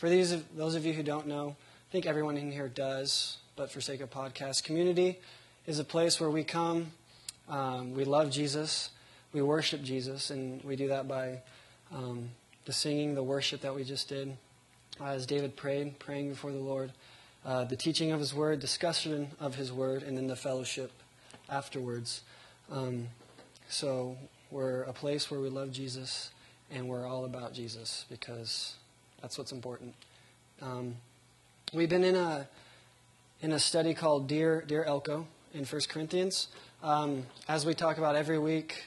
for these of, those of you who don't know, I think everyone in here does, but for sake of podcast, community is a place where we come, um, we love Jesus, we worship Jesus, and we do that by um, the singing, the worship that we just did, uh, as David prayed, praying before the Lord, uh, the teaching of His Word, discussion of His Word, and then the fellowship afterwards. Um, so we're a place where we love Jesus, and we're all about Jesus because that's what's important. Um, we've been in a in a study called Dear Dear Elko in 1 Corinthians. Um, as we talk about every week,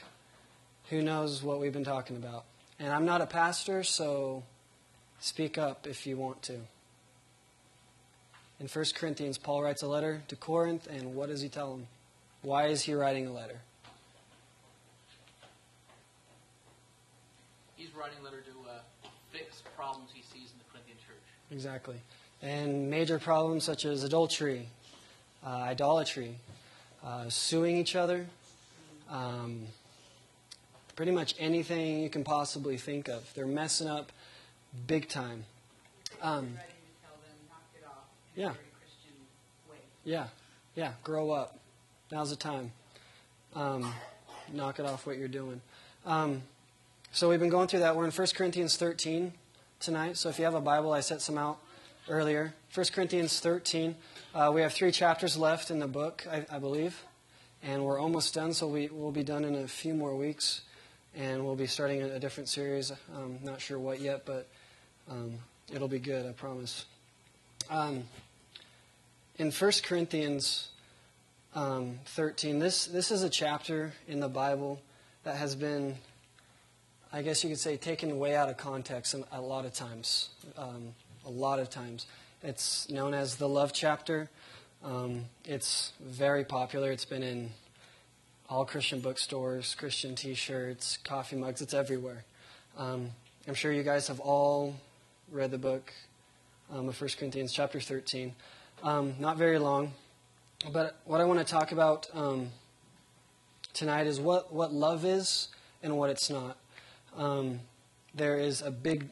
who knows what we've been talking about? And I'm not a pastor, so speak up if you want to. In 1 Corinthians, Paul writes a letter to Corinth, and what does he tell them? Why is he writing a letter? He's writing a letter to uh, fix problems sees in the Corinthian church. Exactly. And major problems such as adultery, uh, idolatry, uh, suing each other, um, pretty much anything you can possibly think of. They're messing up big time. Um, Ready to tell them, knock it off in Yeah. a very Christian way. yeah, yeah, grow up. Now's the time. Um, knock it off what you're doing. Um, so we've been going through that. We're in 1 Corinthians 13 tonight. So if you have a Bible, I set some out earlier. 1 Corinthians 13. Uh, we have three chapters left in the book, I, I believe. And we're almost done, so we, we'll be done in a few more weeks. And we'll be starting a, a different series. Um, not sure what yet, but um, it'll be good, I promise. Um, in 1 Corinthians um, 13, this, this is a chapter in the Bible that has been, I guess you could say, taken way out of context a lot of times. Um, a lot of times. It's known as the love chapter. Um, it's very popular. It's been in all Christian bookstores, Christian t shirts, coffee mugs, it's everywhere. Um, I'm sure you guys have all read the book um, of 1 Corinthians, chapter 13. Um, not very long, but what I want to talk about um, tonight is what, what love is and what it's not. Um, there is a big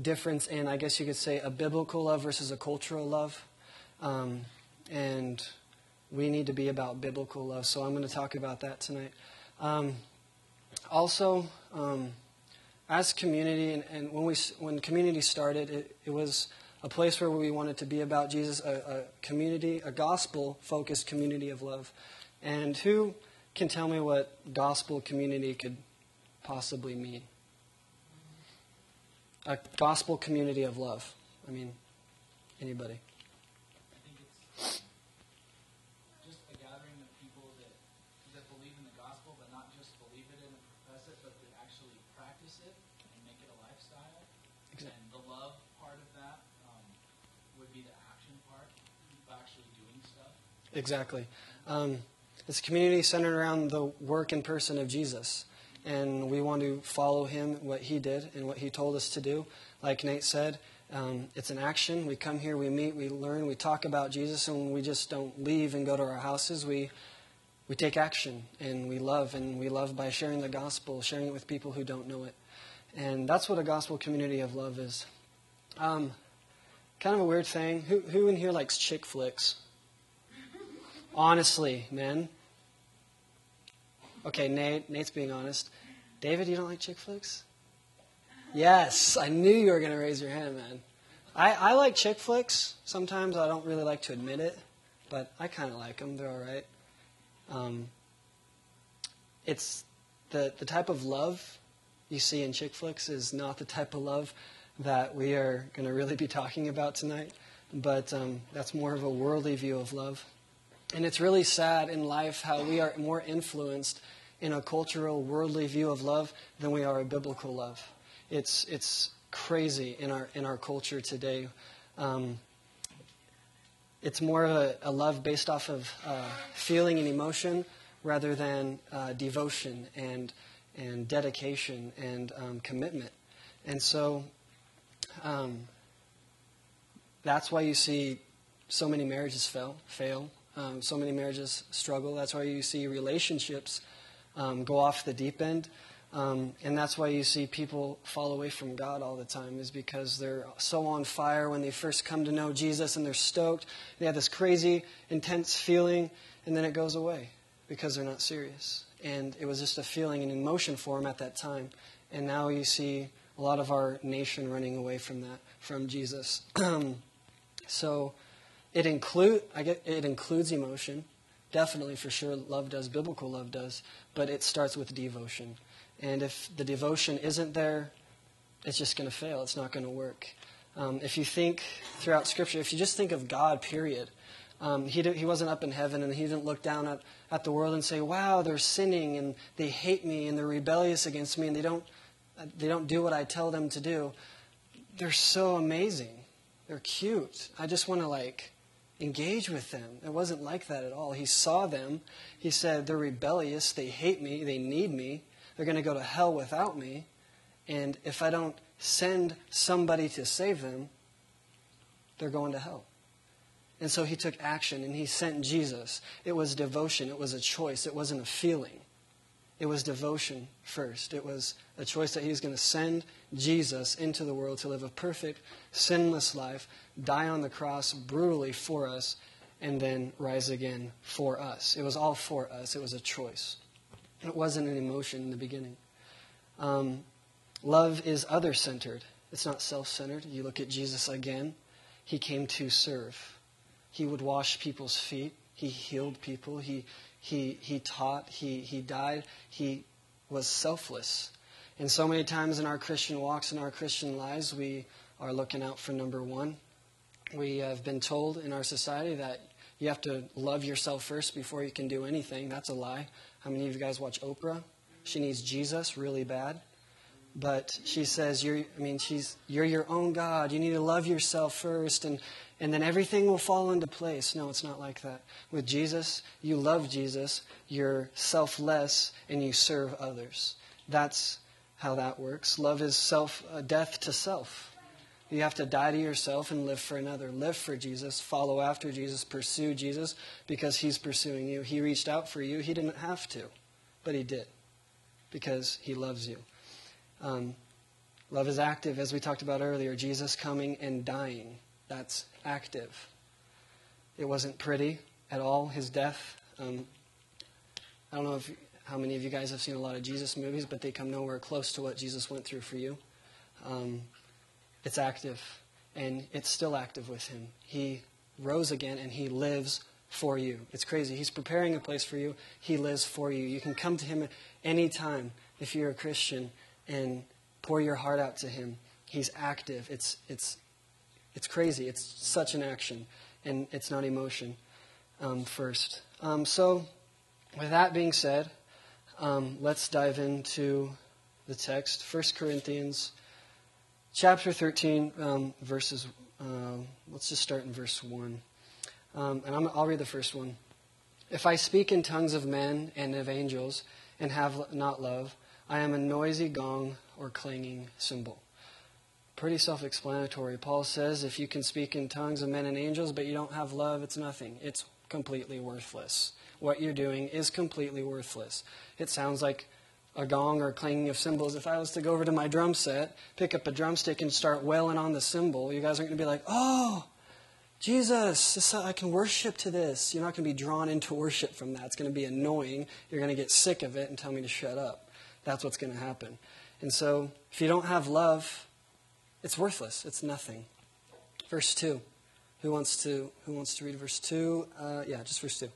difference in, I guess you could say, a biblical love versus a cultural love. Um, and we need to be about biblical love. So I'm going to talk about that tonight. Um, also, um, as community, and, and, when we when community started, it, it, was a place where we wanted to be about Jesus, a, a community, a gospel-focused community of love. And who can tell me what gospel community could possibly mean? A gospel community of love. I mean, anybody? I think it's just a gathering of people that, that believe in the gospel, but not just believe it and profess it, but that actually practice it and make it a lifestyle. Exactly. And the love part of that um, would be the action part, of actually doing stuff. Exactly. Um, it's a community centered around the work and person of Jesus. And we want to follow him, what he did, and what he told us to do. Like Nate said, um, it's an action. We come here, we meet, we learn, we talk about Jesus, and we just don't leave and go to our houses. We, we take action, and we love, and we love by sharing the gospel, sharing it with people who don't know it. And that's what a gospel community of love is. Um, kind of a weird thing. Who, who in here likes chick flicks? Honestly, men. Okay, Nate. Nate's being honest. David, you don't like chick flicks? Yes, I knew you were going to raise your hand, man. I, I like chick flicks. Sometimes I don't really like to admit it, but I kind of like them. They're all right. Um, it's the the type of love you see in chick flicks is not the type of love that we are going to really be talking about tonight. But um, that's more of a worldly view of love. And it's really sad in life how we are more influenced in a cultural, worldly view of love than we are a biblical love. It's, it's crazy in our, in our culture today. Um, it's more of a, a, love based off of uh, feeling and emotion rather than uh, devotion and, and dedication and um, commitment. And so um, that's why you see so many marriages fail. fail. Um, so many marriages struggle. That's why you see relationships um, go off the deep end. Um, and that's why you see people fall away from God all the time, is because they're so on fire when they first come to know Jesus and they're stoked. They have this crazy, intense feeling, and then it goes away because they're not serious. And it was just a feeling and emotion for them at that time. And now you see a lot of our nation running away from that, from Jesus. so it include I get it includes emotion, definitely for sure. Love does, biblical love does, but it starts with devotion. And if the devotion isn't there, it's just going to fail. It's not going to work. Um, if you think throughout Scripture, if you just think of God, period, um, he, he wasn't up in heaven and he didn't look down at, at the world and say, wow, they're sinning and they hate me and they're rebellious against me and they don't, they don't do what I tell them to do. They're so amazing. They're cute. I just want to like engage with them. It wasn't like that at all. He saw them. He said, they're rebellious. They hate me. They need me. They're going to go to hell without me. And if I don't send somebody to save them, they're going to hell. And so he took action and he sent Jesus. It was devotion, it was a choice, it wasn't a feeling. It was devotion first. It was a choice that he was going to send Jesus into the world to live a perfect, sinless life, die on the cross brutally for us, and then rise again for us. It was all for us. It was a choice. It wasn't an emotion in the beginning. Um, love is other centered, it's not self centered. You look at Jesus again, he came to serve. He would wash people's feet, he healed people, he, he, he taught, he, he died, he was selfless. And so many times in our Christian walks, in our Christian lives, we are looking out for number one. We have been told in our society that you have to love yourself first before you can do anything. That's a lie. How many of you guys watch Oprah? She needs Jesus really bad. But she says, you're, I mean, she's, you're your own God. You need to love yourself first, and, and then everything will fall into place. No, it's not like that. With Jesus, you love Jesus, you're selfless, and you serve others. That's how that works. Love is self, uh, death to self. You have to die to yourself and live for another. Live for Jesus, follow after Jesus, pursue Jesus because he's pursuing you. He reached out for you. He didn't have to, but he did because he loves you. Um, love is active, as we talked about earlier. Jesus coming and dying. That's active. It wasn't pretty at all, his death. Um, I don't know if, how many of you guys have seen a lot of Jesus movies, but they come nowhere close to what Jesus went through for you. Um, it's active, and it's still active with him. He rose again, and he lives for you. It's crazy. He's preparing a place for you. He lives for you. You can come to him at any time if you're a Christian and pour your heart out to him. He's active. It's it's it's crazy. It's such an action, and it's not emotion. Um, first, um, so with that being said, um, let's dive into the text. 1 Corinthians chapter 13, um, verses, uh, let's just start in verse 1. Um, and i will read the first one. If I speak in tongues of men and of angels and have not love, I am a noisy gong or clanging cymbal. Pretty self explanatory. Paul says if you can speak in tongues of men and angels, but you don't have love, it's nothing. It's completely worthless. What you're doing is completely worthless. It sounds like a gong or clanging of cymbals, if I was to go over to my drum set, pick up a drumstick, and start wailing on the cymbal, you guys aren't going to be like, oh, Jesus, this, I can worship to this. You're not going to be drawn into worship from that. It's going to be annoying. You're going to get sick of it and tell me to shut up. That's what's going to happen. And so, if you don't have love, it's worthless. It's nothing. Verse 2. Who wants to, who wants to read verse 2? Uh, yeah, just verse 2.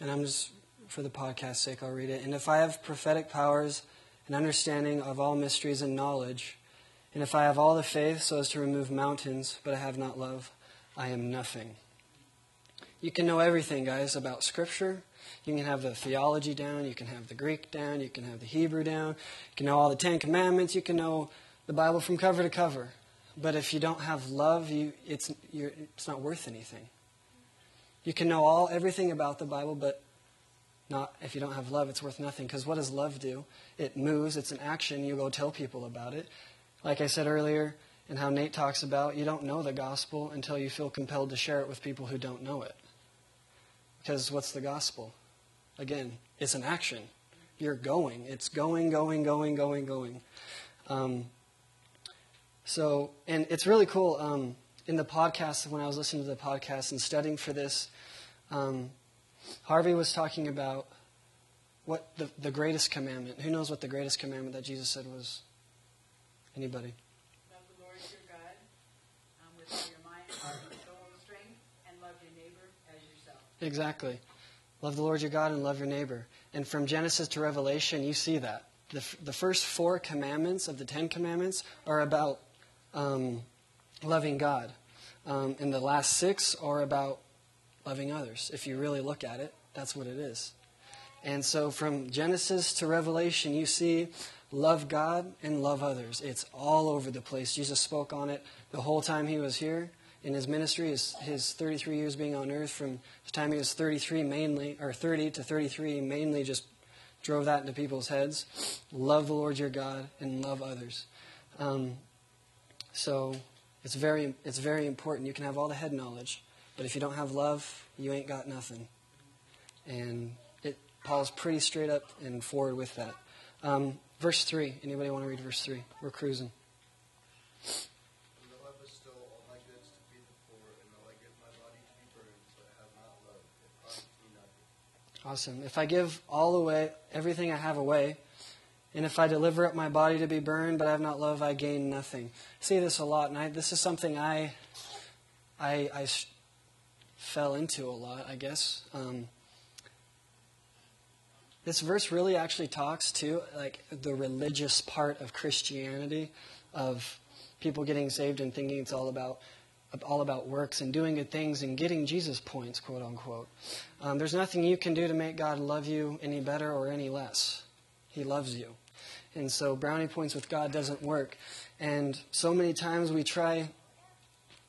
And I'm just, for the podcast sake, I'll read it. And if I have prophetic powers and understanding of all mysteries and knowledge, and if I have all the faith so as to remove mountains, but I have not love, I am nothing. You can know everything, guys, about Scripture. You can have the theology down, you can have the Greek down, you can have the Hebrew down, you can know all the Ten Commandments, you can know the Bible from cover to cover. But if you don't have love, you, it's, it's not worth anything. You can know all everything about the Bible, but not if you don't have love, it's worth nothing. Because what does love do? It moves. It's an action. You go tell people about it. Like I said earlier, and how Nate talks about you don't know the gospel until you feel compelled to share it with people who don't know it. Because what's the gospel? Again, it's an action. You're going. It's going, going, going, going, going. Um, so, and it's really cool. Um, in the podcast, when I was listening to the podcast and studying for this, um, Harvey was talking about what the, the greatest commandment. Who knows what the greatest commandment that Jesus said was? Anybody? Love the Lord your God um, with all your mind, heart, soul, and strength, and love your neighbor as yourself. Exactly. Love the Lord your God and love your neighbor. And from Genesis to Revelation, you see that. The, the first four commandments of the Ten Commandments are about um, loving God. Um, and the last six are about loving others. If you really look at it, that's what it is. And so from Genesis to Revelation, you see love God and love others. It's all over the place. Jesus spoke on it the whole time he was here in his ministry, his, his 33 years being on earth, from the time he was 33 mainly, or 30 to 33, mainly just drove that into people's heads. Love the Lord your God and love others. Um, so it's very, it's very important. You can have all the head knowledge, but if you don't have love, you ain't got nothing. And it Paul's pretty straight up and forward with that. Um, verse three. Anybody want to read verse three? We're cruising. And the love is still all my goods to feed the poor, and though I give my body to be burned, but have not love, it profits me nothing. Awesome. If I give all away, everything I have away, and if I deliver up my body to be burned, but I have not love, I gain nothing. I see this a lot, and I, this is something I, I, I s- fell into a lot, I guess. Um, this verse really actually talks to like the religious part of Christianity, of people getting saved and thinking it's all about all about works and doing good things and getting Jesus points, quote unquote. Um, there's nothing you can do to make God love you any better or any less. He loves you. And so brownie points with God doesn't work. And so many times we try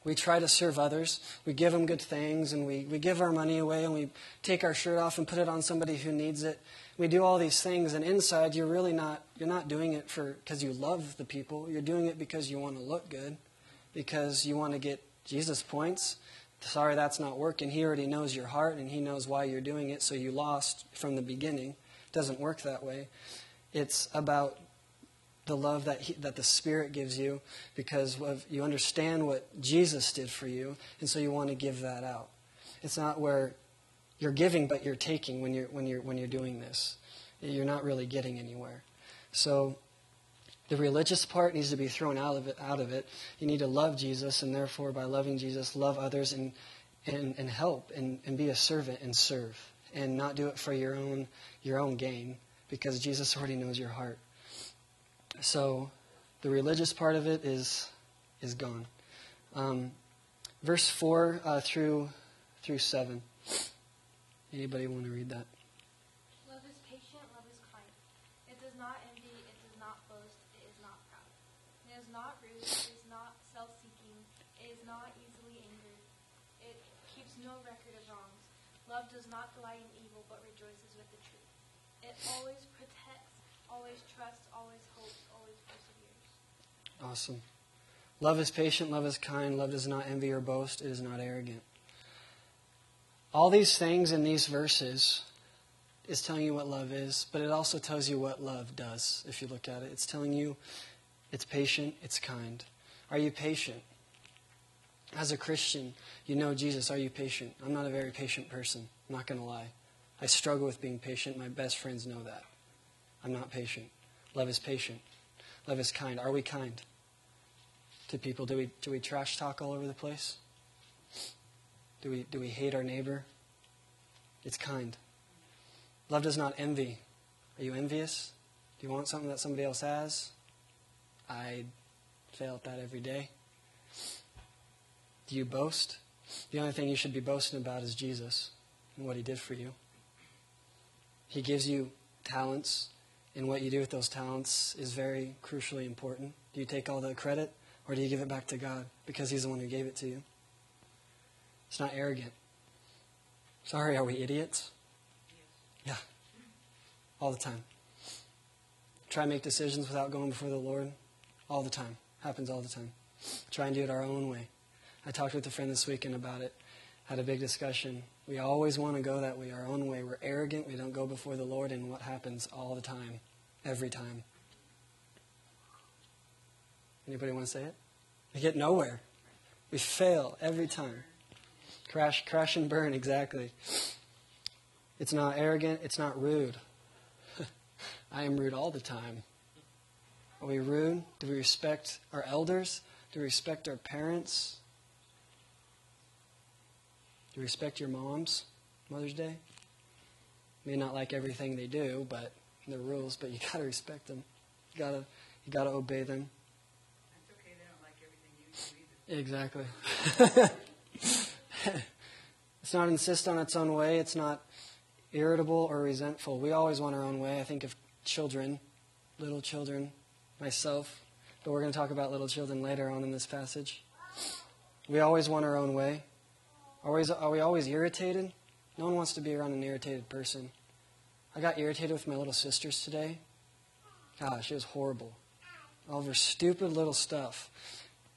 we try to serve others. We give them good things and we, we give our money away and we take our shirt off and put it on somebody who needs it. We do all these things and inside you're really not you're not doing it for because you love the people. You're doing it because you want to look good, because you want to get Jesus points. Sorry, that's not working. He already knows your heart and he knows why you're doing it, so you lost from the beginning. Doesn't work that way. It's about the love that he, that the Spirit gives you because of, you understand what Jesus did for you, and so you want to give that out. It's not where you're giving but you're taking when you're when you're when you're doing this. You're not really getting anywhere. So the religious part needs to be thrown out of it. Out of it, you need to love Jesus, and therefore, by loving Jesus, love others and and, and help and, and be a servant and serve, and not do it for your own your own gain, because Jesus already knows your heart. So, the religious part of it is is gone. Um, verse four uh, through through seven. Anybody want to read that? Love is patient, love is kind. It does not envy, it does not boast, it is not proud. It is not rude, it is not self seeking, it is not easily angered. It keeps no record of wrongs. Love does not delight in evil, but rejoices with the truth. It always protects, always trusts, always hopes, always perseveres. Awesome. Love is patient, love is kind, love does not envy or boast, it is not arrogant. All these things in these verses is telling you what love is, but it also tells you what love does if you look at it. It's telling you it's patient, it's kind. Are you patient? As a Christian, you know Jesus. Are you patient? I'm not a very patient person. I'm not going to lie. I struggle with being patient. My best friends know that. I'm not patient. Love is patient. Love is kind. Are we kind to people? Do we, do we trash talk all over the place? Do we, do we hate our neighbor? It's kind. Love does not envy. Are you envious? Do you want something that somebody else has? I fail at that every day. Do you boast? The only thing you should be boasting about is Jesus and what he did for you. He gives you talents, and what you do with those talents is very crucially important. Do you take all the credit, or do you give it back to God because he's the one who gave it to you? It's not arrogant. Sorry, are we idiots? Yeah. All the time. Try to make decisions without going before the Lord. All the time. Happens all the time. Try and do it our own way. I talked with a friend this weekend about it. Had a big discussion. We always want to go that way, our own way. We're arrogant. We don't go before the Lord, and what happens all the time, every time? Anybody want to say it? We get nowhere. We fail every time. Crash, crash and burn. Exactly. It's not arrogant. It's not rude. I am rude all the time. Are we rude? Do we respect our elders? Do we respect our parents? Do you respect your moms? Mother's Day? May not like everything they do, but the rules, but you gotta respect them. You gotta you gotta obey them. That's okay, they don't like everything you do either. Exactly. it's not insist on its own way. It's not irritable or resentful. We always want our own way. I think of children, little children, myself, but we're going to talk about little children later on in this passage. We always want our own way. Always, are we always irritated? No one wants to be around an irritated person. I got irritated with my little sisters today. Gosh, it was horrible. All of her stupid little stuff.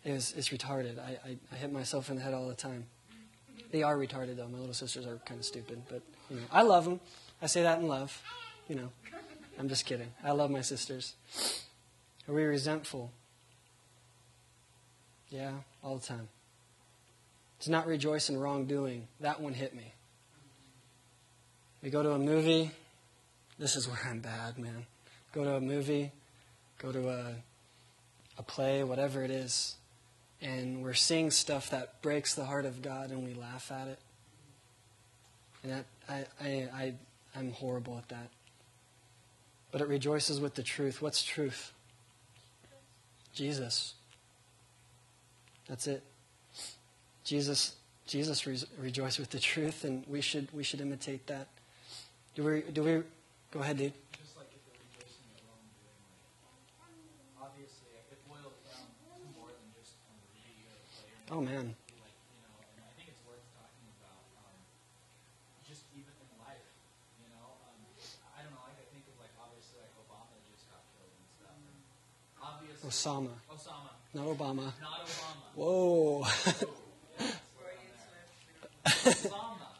It was, it's retarded. I, I, I hit myself in the head all the time. They are retarded, though. My little sisters are kind of stupid, but you know, I love them. I say that in love. You know, I'm just kidding. I love my sisters. Are we resentful? Yeah, all the time. To not rejoice in wrongdoing. That one hit me. We go to a movie. This is where I'm bad, man. Go to a movie, go to a, a play, whatever it is, and we're seeing stuff that breaks the heart of God and we laugh at it. And that, I, I, I, I'm horrible at that. But it rejoices with the truth. What's truth? Jesus. That's it. Jesus, Jesus re- rejoiced with the truth, and we should we should imitate that. Do we? Do we? Go ahead, dude. Just like if they're rejoicing at wrongdoing, like obviously it boils down to more than just a movie or a play or Oh man. like you know, and I think it's worth talking about um, just even in life, you know. Um, I don't know, like I think of like obviously like Obama just got killed and stuff. Obviously, Osama, Osama, not Obama. not Obama. Whoa. Osama,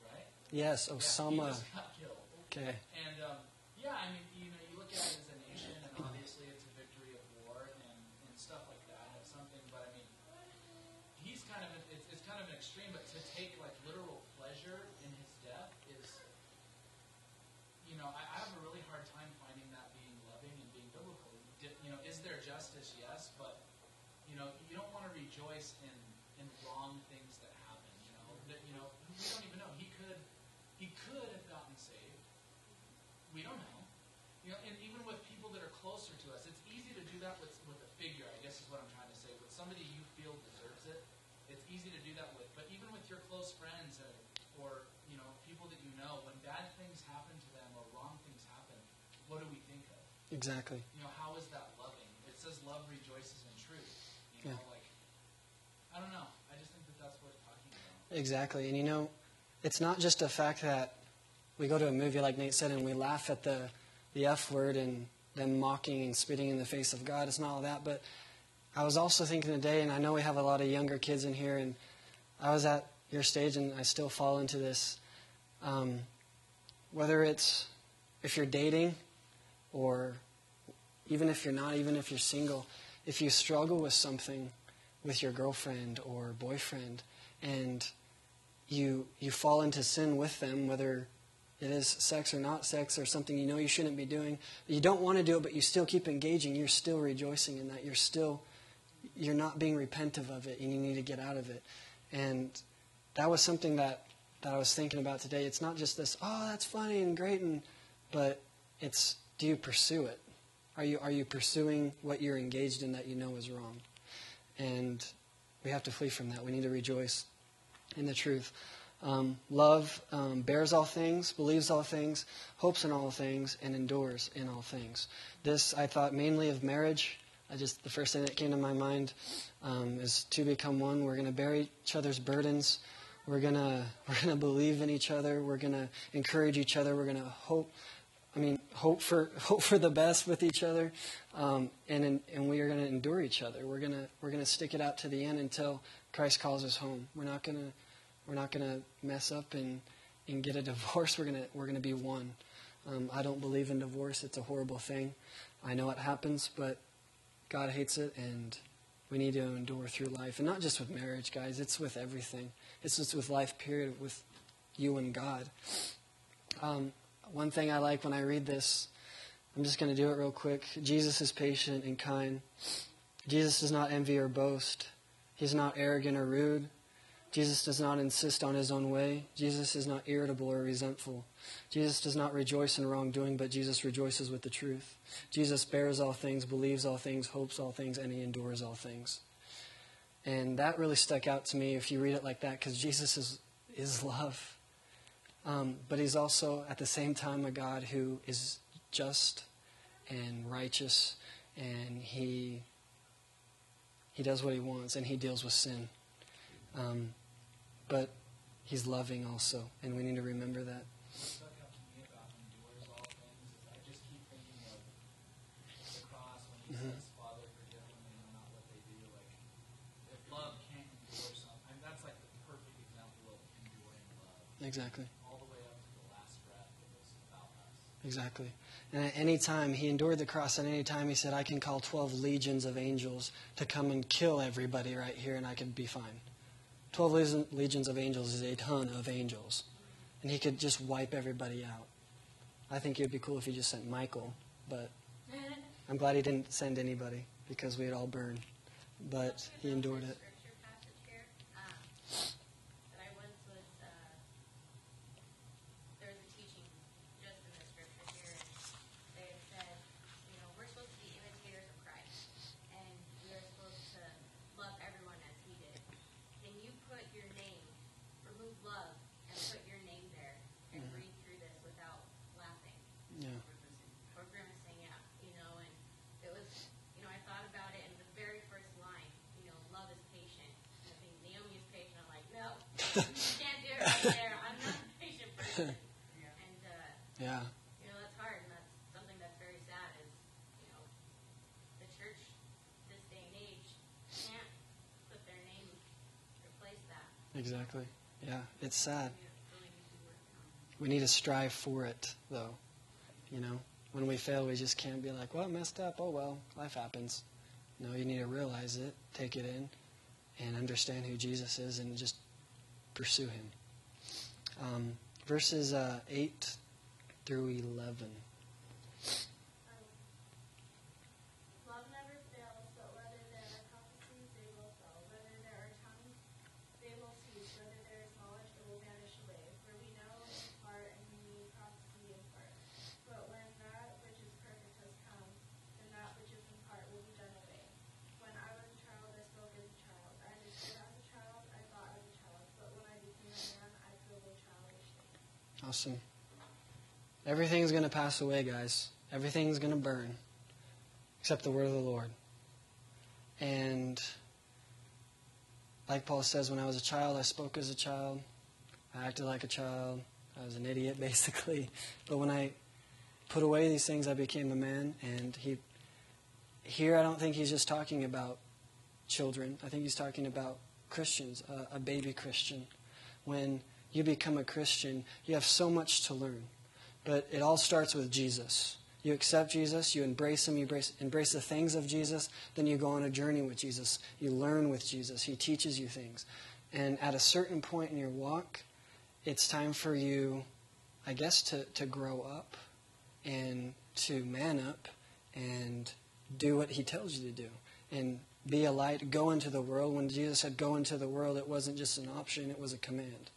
right? yes, Yeah, Osama. killed. Okay. And um, yeah, I mean, you know, you look at it as a nation, and obviously it's a victory of war and, and stuff like that. And it's something, but I mean, he's kind of it's, it's kind of an extreme. But to take like literal pleasure in his death is, you know, I, I have a really hard time finding that being loving and being biblical. You know, is there justice? Yes, but you know, you don't want to rejoice in in wrong things that happen. You know, that you know, we don't even know. He could he could have gotten saved. We don't know. You know, and even with people that are closer to us, it's easy to do that with with a figure. I guess is what I'm trying to say. With somebody you feel deserves it, it's easy to do that with. But even with your close friends or, or you know people that you know, when bad things happen to them or wrong things happen, what do we think of? Exactly. You know, how is that loving? It says love rejoices in truth. You know, Yeah. like I don't know. I just think that that's worth talking about. Exactly. And you know, it's not just a fact that we go to a movie like Nate said and we laugh at the the F word and them mocking and spitting in the face of God. It's not all that, but I was also thinking today, and I know we have a lot of younger kids in here, and I was at your stage, and I still fall into this. Um, whether it's if you're dating, or even if you're not, even if you're single, if you struggle with something with your girlfriend or boyfriend, and you you fall into sin with them, whether it is sex or not sex or something you know you shouldn't be doing, you don't want to do it, but you still keep engaging, you're still rejoicing in that. You're still you're not being repentive of it, and you need to get out of it. And that was something that that I was thinking about today. It's not just this, oh, that's funny and great, and but it's do you pursue it? Are you are you pursuing what you're engaged in that you know is wrong? And we have to flee from that. We need to rejoice in the truth. Um, love um, bears all things, believes all things, hopes in all things, and endures in all things. This I thought mainly of marriage. I just the first thing that came to my mind um, is to become one. We're going to bear each other's burdens. We're gonna we're gonna believe in each other. We're gonna encourage each other. We're gonna hope I mean, hope for hope for the best with each other, um, and and we are going to endure each other. We're gonna we're gonna stick it out to the end until Christ calls us home. We're not gonna we're not gonna mess up and and get a divorce. We're gonna we're gonna be one. Um, I don't believe in divorce. It's a horrible thing. I know it happens, but God hates it, and we need to endure through life, and not just with marriage, guys. It's with everything. It's just with life. Period. With you and God. Um, one thing I like when I read this, I'm just going to do it real quick. Jesus is patient and kind. Jesus does not envy or boast. He's not arrogant or rude. Jesus does not insist on his own way. Jesus is not irritable or resentful. Jesus does not rejoice in wrongdoing, but Jesus rejoices with the truth. Jesus bears all things, believes all things, hopes all things, and he endures all things. And that really stuck out to me if you read it like that, because Jesus is, is love. Um, but he's also, at the same time, a God who is just and righteous, and he he does what he wants, and he deals with sin. Um, but he's loving also, and we need to remember that. What stuck out to me about endures all things is I just keep thinking of the cross when he Mhm. says, Father, forgive them, they know not what they do. Like, if love can't endure something, I mean, that's like the perfect example of enduring love. Exactly. All the way up to the last breath, it was about us. Exactly. And at any time, he endured the cross. At any time, he said, I can call 12 legions of angels to come and kill everybody right here, and I could be fine. 12 legions of angels is a ton of angels. And he could just wipe everybody out. I think it would be cool if he just sent Michael, but I'm glad he didn't send anybody because we'd all burn. But he endured it. Scripture passage here um, that I once was. Uh, there was a teaching just in the scripture here, and they had said, you know, we're supposed to be imitators of Christ, and we are supposed to love everyone as He did. Can you put your name, remove love, and put your name there, and read through this without laughing? Yeah. or grimacing at, you know, and it was, you know, I thought about it, and the very first line, you know, love is patient. And I think Naomi is patient. I'm like, no, you can't do it right there. I'm not a patient person. And, uh, Yeah. you know, that's hard, and that's something that's very sad is, you know, the church this day and age can't put their name, replace that. Exactly. Yeah. It's sad. We need to strive for it, though. You know, when we fail, we just can't be like, well, it messed up. Oh, well, life happens. No, you need to realize it, take it in, and understand who Jesus is and just pursue him. Um, verses uh, 8 through 11. Love never fails, but whether there are prophecies, they will fail. Whether there are tongues, they will cease. Whether there is knowledge, it will vanish away. For we know in part, and we prophesy in part. But when that which is perfect has come, then that which is in part will be done away. When I was a child, I spoke as a child. I understood as a child. I thought as a child. But when I became a man, I filled childish things. Awesome. Everything's going to pass away, guys. Everything's going to burn except the word of the Lord. And like Paul says, when I was a child, I spoke as a child. I acted like a child. I was an idiot, basically. But when I put away these things, I became a man. And he, here, I don't think he's just talking about children. I think he's talking about Christians, a, a baby Christian. When you become a Christian, you have so much to learn. But it all starts with Jesus. You accept Jesus, you embrace Him, you embrace, embrace the things of Jesus, then you go on a journey with Jesus. You learn with Jesus. He teaches you things. And at a certain point in your walk, it's time for you, I guess, to, to grow up and to man up and do what He tells you to do. And be a light, go into the world. When Jesus said go into the world, it wasn't just an option, it was a command.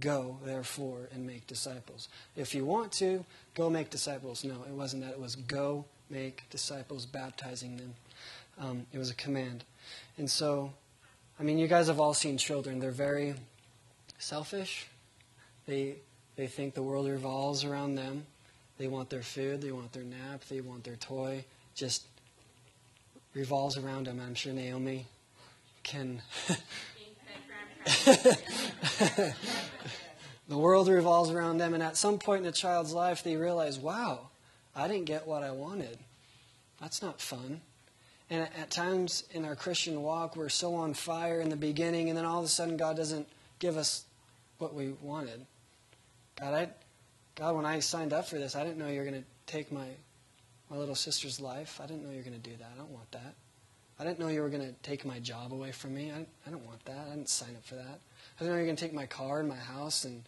Go, therefore, and make disciples. If you want to, go make disciples. No, it wasn't that. It was go make disciples, baptizing them. Um, it was a command. And so, I mean, you guys have all seen children. They're very selfish. They, they think the world revolves around them. They want their food, they want their nap, they want their toy. Just revolves around them. I'm sure Naomi can. The world revolves around them, and at some point in a child's life, they realize, wow, I didn't get what I wanted. That's not fun. And at times in our Christian walk, we're so on fire in the beginning, and then all of a sudden, God doesn't give us what we wanted. God, I, God, when I signed up for this, I didn't know you were going to take my, my little sister's life. I didn't know you were going to do that. I don't want that. I didn't know you were going to take my job away from me. I, I don't want that. I didn't sign up for that. I didn't know you were going to take my car and my house and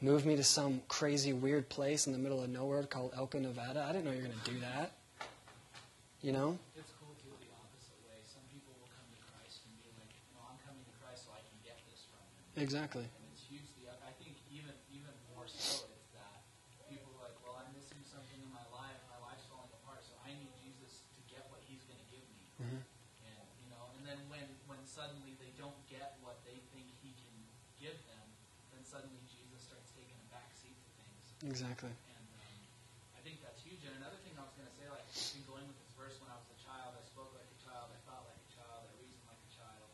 move me to some crazy, weird place in the middle of nowhere called Elko, Nevada. I didn't know you were going to do that. You know? It's cool to too the opposite way. Some people will come to Christ and be like, know, I'm coming to Christ so I can get this from him. Exactly. And it's usually, I think even even more so, it's that people are like, well, I'm missing something in my life. My life's falling apart, so I need Jesus to get what He's going to give me. Mhm. And you know, and then when when suddenly they don't get what they think He can give them, then suddenly Jesus starts taking a back seat to things. Exactly. And um, I think that's huge. And another thing I was going to say, like, been going with this verse when I was a child. I spoke like a child. I thought like a child. I reasoned like a child.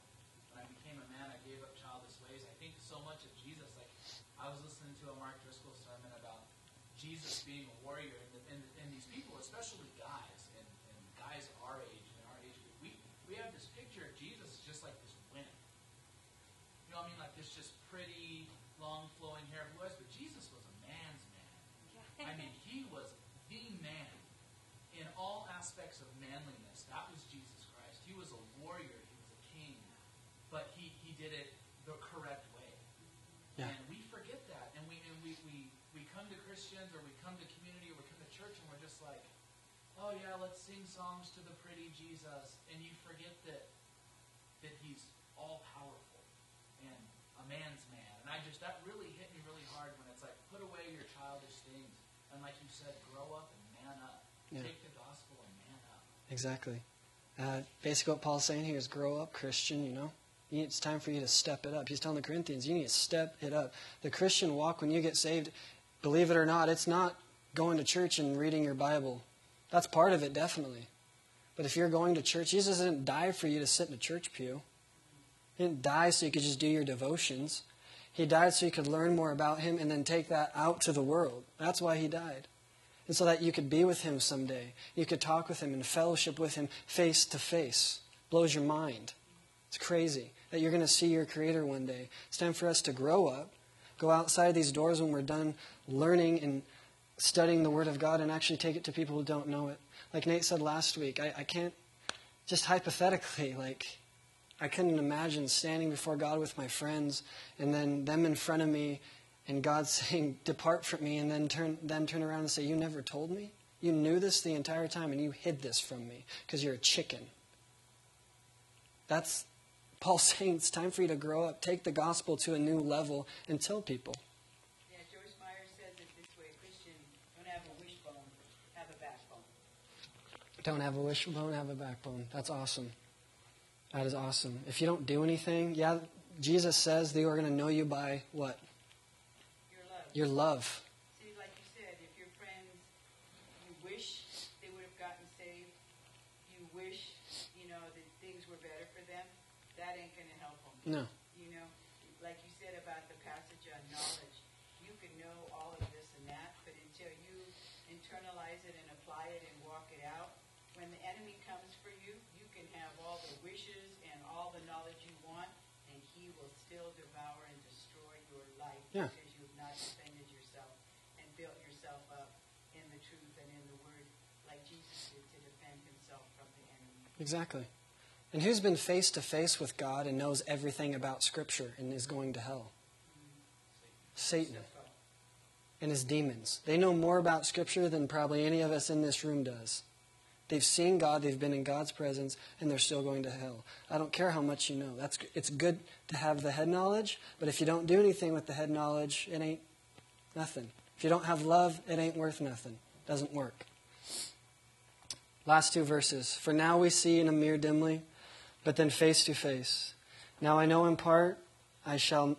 When I became a man, I gave up childish ways. I think so much of Jesus. Like, I was listening to a Mark Driscoll sermon about Jesus being a warrior, and, the, and, and these people, especially guys, and, and guys our age and our age group, we we have this picture of Jesus as just like this wimp. You know what I mean? Like this just pretty, long flowing hair blue eyes. But Jesus was a man's man. I mean, he was the man in all aspects of manliness. That was Jesus Christ. He was a warrior. He was a king. But he, he did it the correct way. Yeah. And we forget that. And we, and we, we, we come to Christians or we come to community or we come to church and we're just like, oh yeah, let's sing songs to the pretty Jesus. And you forget that, that he's all powerful and a man's man. And I just, that really hit me really hard when it's like, put away your childish things. And like you said, grow up and man up. Yeah. Take the gospel and man up. Exactly. Uh, basically, what Paul's saying here is grow up, Christian, you know? It's time for you to step it up. He's telling the Corinthians, you need to step it up. The Christian walk, when you get saved, believe it or not, it's not going to church and reading your Bible. That's part of it, definitely. But if you're going to church, Jesus didn't die for you to sit in a church pew. He didn't die so you could just do your devotions. He died so you could learn more about Him and then take that out to the world. That's why He died. And so that you could be with Him someday. You could talk with Him and fellowship with Him face to face. Blows your mind. It's crazy that you're going to see your Creator one day. It's time for us to grow up, go outside these doors when we're done learning and studying the Word of God, and actually take it to people who don't know it. Like Nate said last week, I, I can't, just hypothetically, like, I couldn't imagine standing before God with my friends and then them in front of me and God saying, Depart from me, and then turn, then turn around and say, You never told me? You knew this the entire time and you hid this from me because you're a chicken. That's Paul saying it's time for you to grow up, take the gospel to a new level, and tell people. Yeah, Joyce Meyer says it this way, Christian, don't have a wishbone, have a backbone. Don't have a wishbone, have a backbone. That's awesome. That is awesome. If you don't do anything, yeah, Jesus says they are going to know you by what? Your love. See, like you said, if your friends, you wish they would have gotten saved, you wish, you know, that things were better for them, that ain't going to help them. No. You know, like you said about the passage on knowledge, you can know all of this and that, but until you internalize it and apply it and walk it out, when the enemy comes for you, you can have all the wishes and all the knowledge you want, and he will still devour and destroy your life Yeah. because you have not defended yourself and built yourself up in the truth and in the word, like Jesus did to defend himself from the enemy. Exactly. And who's been face to face with God and knows everything about Scripture and is going to hell? Satan and his demons. They know more about Scripture than probably any of us in this room does. They've seen God, they've been in God's presence, and they're still going to hell. I don't care how much you know. That's it's good to have the head knowledge, but if you don't do anything with the head knowledge, it ain't nothing. If you don't have love, it ain't worth nothing. It Doesn't work. Last two verses. For now we see in a mirror dimly, but then face to face. Now I know in part, I shall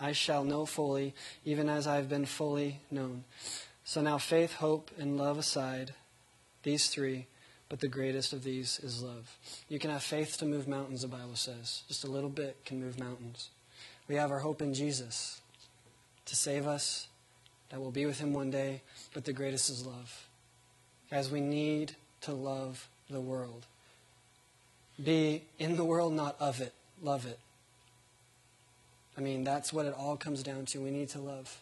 I shall know fully, even as I have been fully known. So now faith, hope, and love aside, these three, but the greatest of these is love. You can have faith to move mountains, the Bible says. Just a little bit can move mountains. We have our hope in Jesus to save us, that we'll be with Him one day, but the greatest is love. Guys, we need to love the world. Be in the world, not of it. Love it. I mean, that's what it all comes down to. We need to love.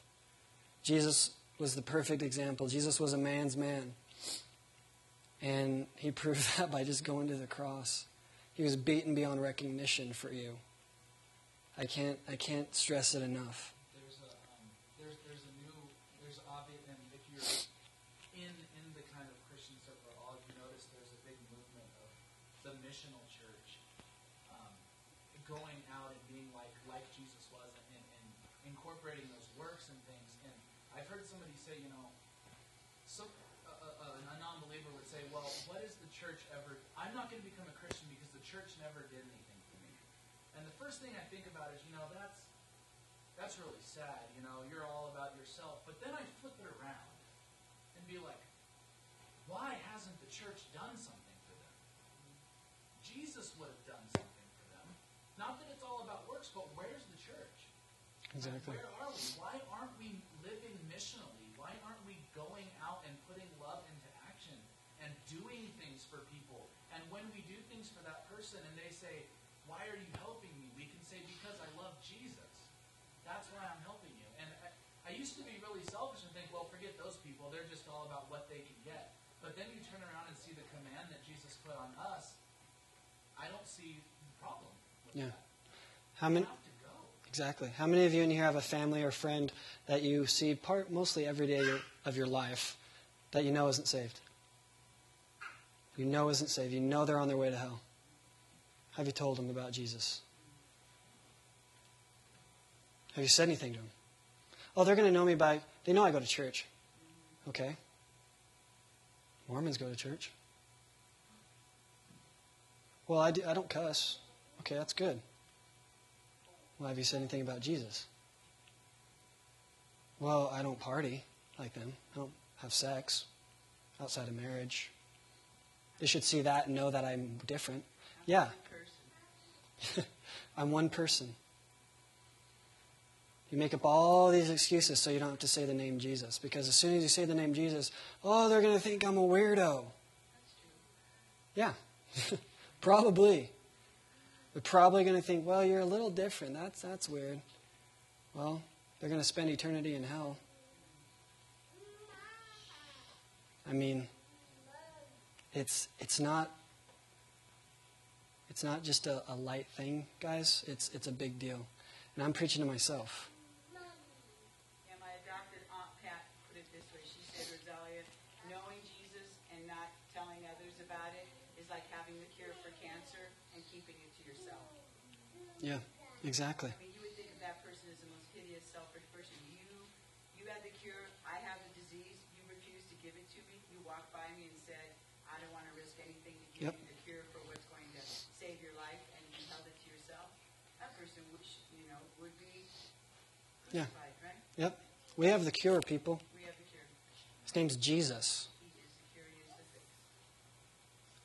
Jesus was the perfect example. Jesus was a man's man. And he proved that by just going to the cross. He was beaten beyond recognition for you. I can't I can't stress it enough. there's a um, there's there's a new there's obvious and if you're in in the kind of Christian circle at all, you notice there's a big movement of the missional church um, going out and being like like Jesus was and, and incorporating those works and things. And I've heard somebody say, you know, some a, a, a non-believer would say, well, what is the church ever? I'm not going to become a Christian because the church never did anything for me. And the first thing I think about is, you know, that's that's really sad. You know, you're all about yourself. But then I flip it around be like, why hasn't the church done something for them? Jesus would have done something for them. Not that it's all about works, but where's the church? Exactly. Where are we? Why aren't we living missionally? Why aren't we going out and putting love into action and doing things for people? And when we do things for that person and they say, Why are you helping me? We can say, Because I love Jesus. That's why I'm helping you. And I, I used to be really selfish and think, Well, forget people. They're just all about what they can get. But then you turn around and see the command that Jesus put on us. I don't see the problem with Yeah. that. How many We have to go. Exactly. How many of you in here have a family or friend that you see part mostly every day of your life that you know isn't saved? You know isn't saved. You know they're on their way to hell. Have you told them about Jesus? Have you said anything to them? Oh, they're going to know me by they know I go to church. Okay. Mormons go to church. Well, I, do, I don't cuss. Okay, that's good. Well, have you said anything about Jesus? Well, I don't party like them. I don't have sex outside of marriage. They should see that and know that I'm different. Yeah, I'm one person. You make up all these excuses so you don't have to say the name Jesus. Because as soon as you say the name Jesus, oh, they're going to think I'm a weirdo. Yeah, probably. They're probably going to think, well, you're a little different. That's, that's weird. Well, they're going to spend eternity in hell. I mean, it's, it's not it's not just a, a light thing, guys. It's, it's a big deal. And I'm preaching to myself. And my adopted Aunt Pat put it this way. She said, Rosalia, knowing Jesus and not telling others about it is like having the cure for cancer and keeping it to yourself. Yeah, exactly. I mean, you would think of that person as the most hideous, selfish person. You, you had the cure. I have the disease. You refused to give it to me. You walked by me and said, I don't want to risk anything to give Yep. you the cure for what's going to save your life, and you held it to yourself. That person, would, you know, would be Yeah. crucified, right? Yep. We have the cure, people. We have the cure. His name's Jesus.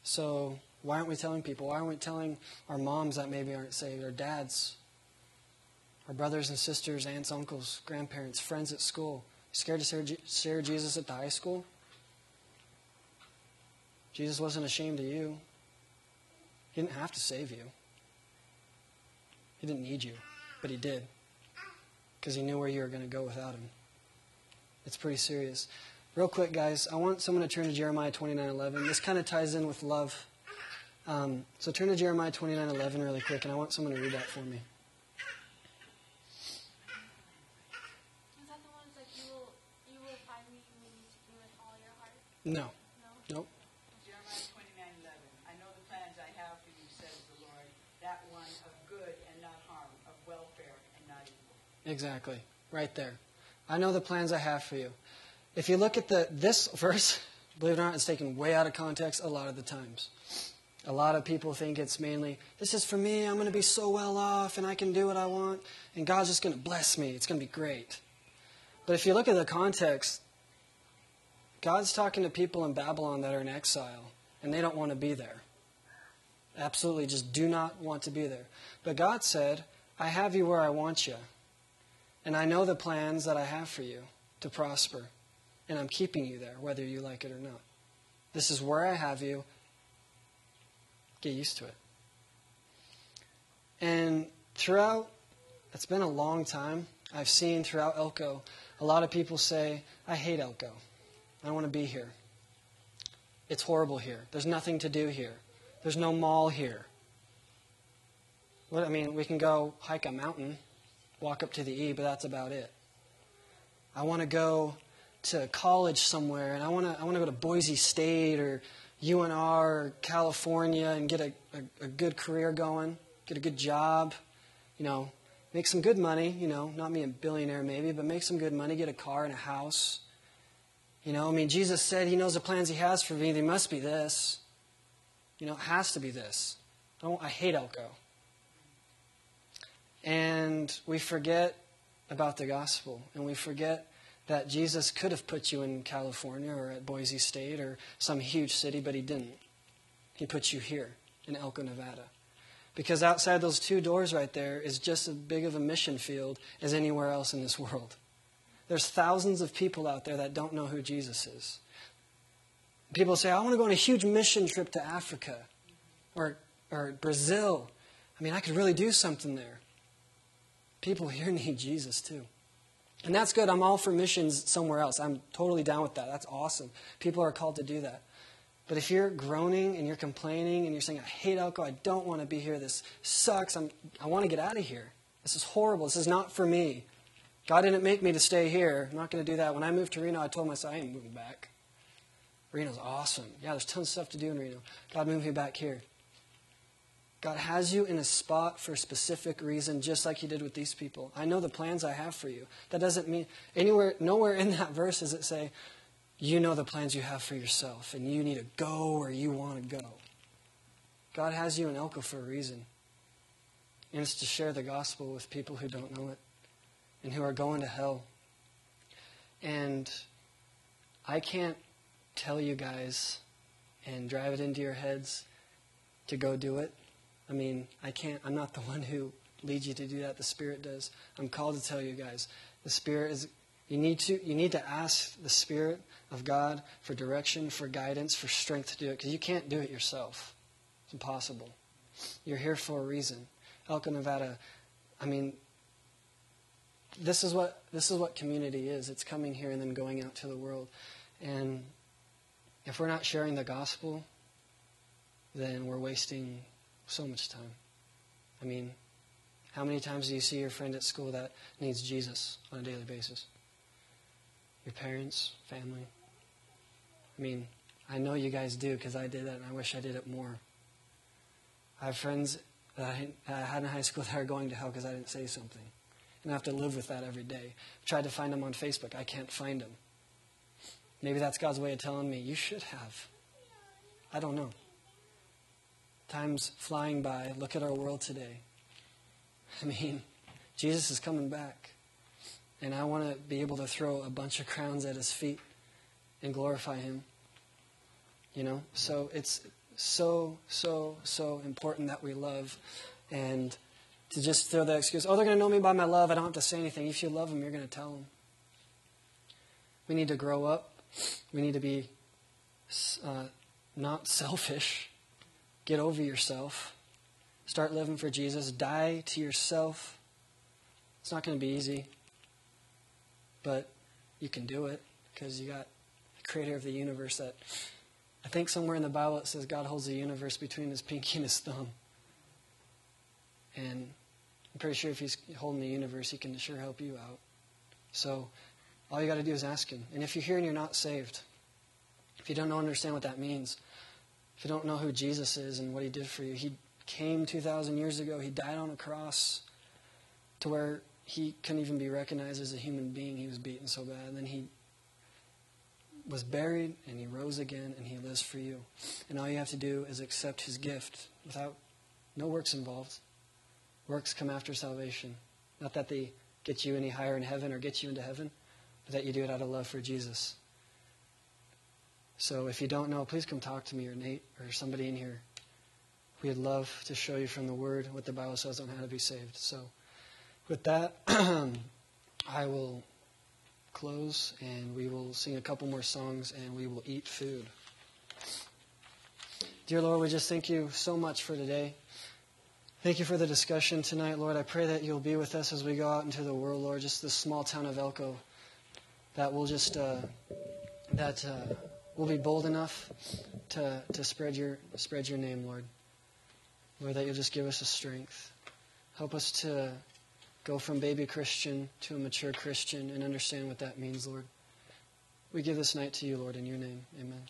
So why aren't we telling people? Why aren't we telling our moms that maybe aren't saved, our dads, our brothers and sisters, aunts, uncles, grandparents, friends at school? Scared to share Jesus at the high school? Jesus wasn't ashamed of you. He didn't have to save you. He didn't need you, but he did. Because he knew where you were going to go without him. It's pretty serious. Real quick, guys, I want someone to turn to Jeremiah 29:11. This kind of ties in with love. Um, so turn to Jeremiah 29:11 really quick, and I want someone to read that for me. Is that the ones like you will you will me when you seek me with all your heart? No, No. nope. Jeremiah twenty-nine eleven. I know the plans I have for you, says the Lord, that one of good and not harm, of welfare and not evil. Exactly. Right there. I know the plans I have for you. If you look at the this verse, believe it or not, it's taken way out of context a lot of the times. A lot of people think it's mainly, this is for me, I'm going to be so well off and I can do what I want and God's just going to bless me. It's going to be great. But if you look at the context, God's talking to people in Babylon that are in exile and they don't want to be there. Absolutely just do not want to be there. But God said, I have you where I want you. And I know the plans that I have for you to prosper. And I'm keeping you there, whether you like it or not. This is where I have you. Get used to it. And throughout, it's been a long time. I've seen throughout Elko, a lot of people say, I hate Elko. I don't want to be here. It's horrible here. There's nothing to do here. There's no mall here. What, I mean, we can go hike a mountain, walk up to the E, but that's about it. I want to go to college somewhere, and I want to I want to go to Boise State or UNR or California and get a, a, a good career going, get a good job, you know, make some good money, you know, not me a billionaire maybe, but make some good money, get a car and a house. You know, I mean, Jesus said he knows the plans he has for me. They must be this. You know, it has to be this. I, I hate Elko. And we forget about the gospel, and we forget that Jesus could have put you in California or at Boise State or some huge city, but he didn't. He put you here in Elko, Nevada. Because outside those two doors right there is just as big of a mission field as anywhere else in this world. There's thousands of people out there that don't know who Jesus is. People say, I want to go on a huge mission trip to Africa or, or Brazil. I mean, I could really do something there. People here need Jesus too. And that's good. I'm all for missions somewhere else. I'm totally down with that. That's awesome. People are called to do that. But if you're groaning and you're complaining and you're saying, I hate Elko, I don't want to be here, this sucks, I'm, I want to get out of here. This is horrible. This is not for me. God didn't make me to stay here. I'm not going to do that. When I moved to Reno, I told myself, I ain't moving back. Reno's awesome. Yeah, there's tons of stuff to do in Reno. God moved me back here. God has you in a spot for a specific reason, just like He did with these people. I know the plans I have for you. That doesn't mean anywhere, nowhere in that verse does it say, you know the plans you have for yourself, and you need to go where you want to go. God has you in Elko for a reason. And it's to share the gospel with people who don't know it and who are going to hell. And I can't tell you guys and drive it into your heads to go do it. I mean, I can't, I'm not the one who leads you to do that. The Spirit does. I'm called to tell you guys. The Spirit is, you need to, you need to ask the Spirit of God for direction, for guidance, for strength to do it, because you can't do it yourself. It's impossible. You're here for a reason. Elko, Nevada, I mean, this is what this is what community is. It's coming here and then going out to the world. And if we're not sharing the gospel, then we're wasting so much time. I mean, how many times do you see your friend at school that needs Jesus on a daily basis? Your parents, family. I mean, I know you guys do because I did that and I wish I did it more. I have friends that I had in high school that are going to hell because I didn't say something. And I have to live with that every day. I tried to find them on Facebook. I can't find them. Maybe that's God's way of telling me, you should have. I don't know. Time's flying by. Look at our world today. I mean, Jesus is coming back. And I want to be able to throw a bunch of crowns at his feet and glorify him. You know? So it's so, so, so important that we love. And to just throw that excuse, oh, they're going to know me by my love. I don't have to say anything. If you love them, you're going to tell them. We need to grow up. We need to be uh, not selfish. Get over yourself. Start living for Jesus. Die to yourself. It's not going to be easy, but you can do it because you got the creator of the universe that I think somewhere in the Bible it says God holds the universe between his pinky and his thumb. And I'm pretty sure if he's holding the universe, he can sure help you out. So all you got to do is ask him. And if you're here and you're not saved, if you don't understand what that means, if you don't know who Jesus is and what he did for you, he came 2,000 years ago. He died on a cross to where he couldn't even be recognized as a human being. He was beaten so bad. And then he was buried and he rose again and he lives for you. And all you have to do is accept his gift without no works involved. Works come after salvation. Not that they get you any higher in heaven or get you into heaven, but that you do it out of love for Jesus. So if you don't know, please come talk to me or Nate or somebody in here. We'd love to show you from the Word what the Bible says on how to be saved. So with that, I will close and we will sing a couple more songs and we will eat food. Dear Lord, we just thank you so much for today. Thank you for the discussion tonight, Lord. I pray that you'll be with us as we go out into the world, Lord, just this small town of Elko, that will just, uh, that uh, will be bold enough to, to spread, your, spread your name, Lord. Lord, that you'll just give us the strength. Help us to go from baby Christian to a mature Christian and understand what that means, Lord. We give this night to you, Lord, in your name. Amen.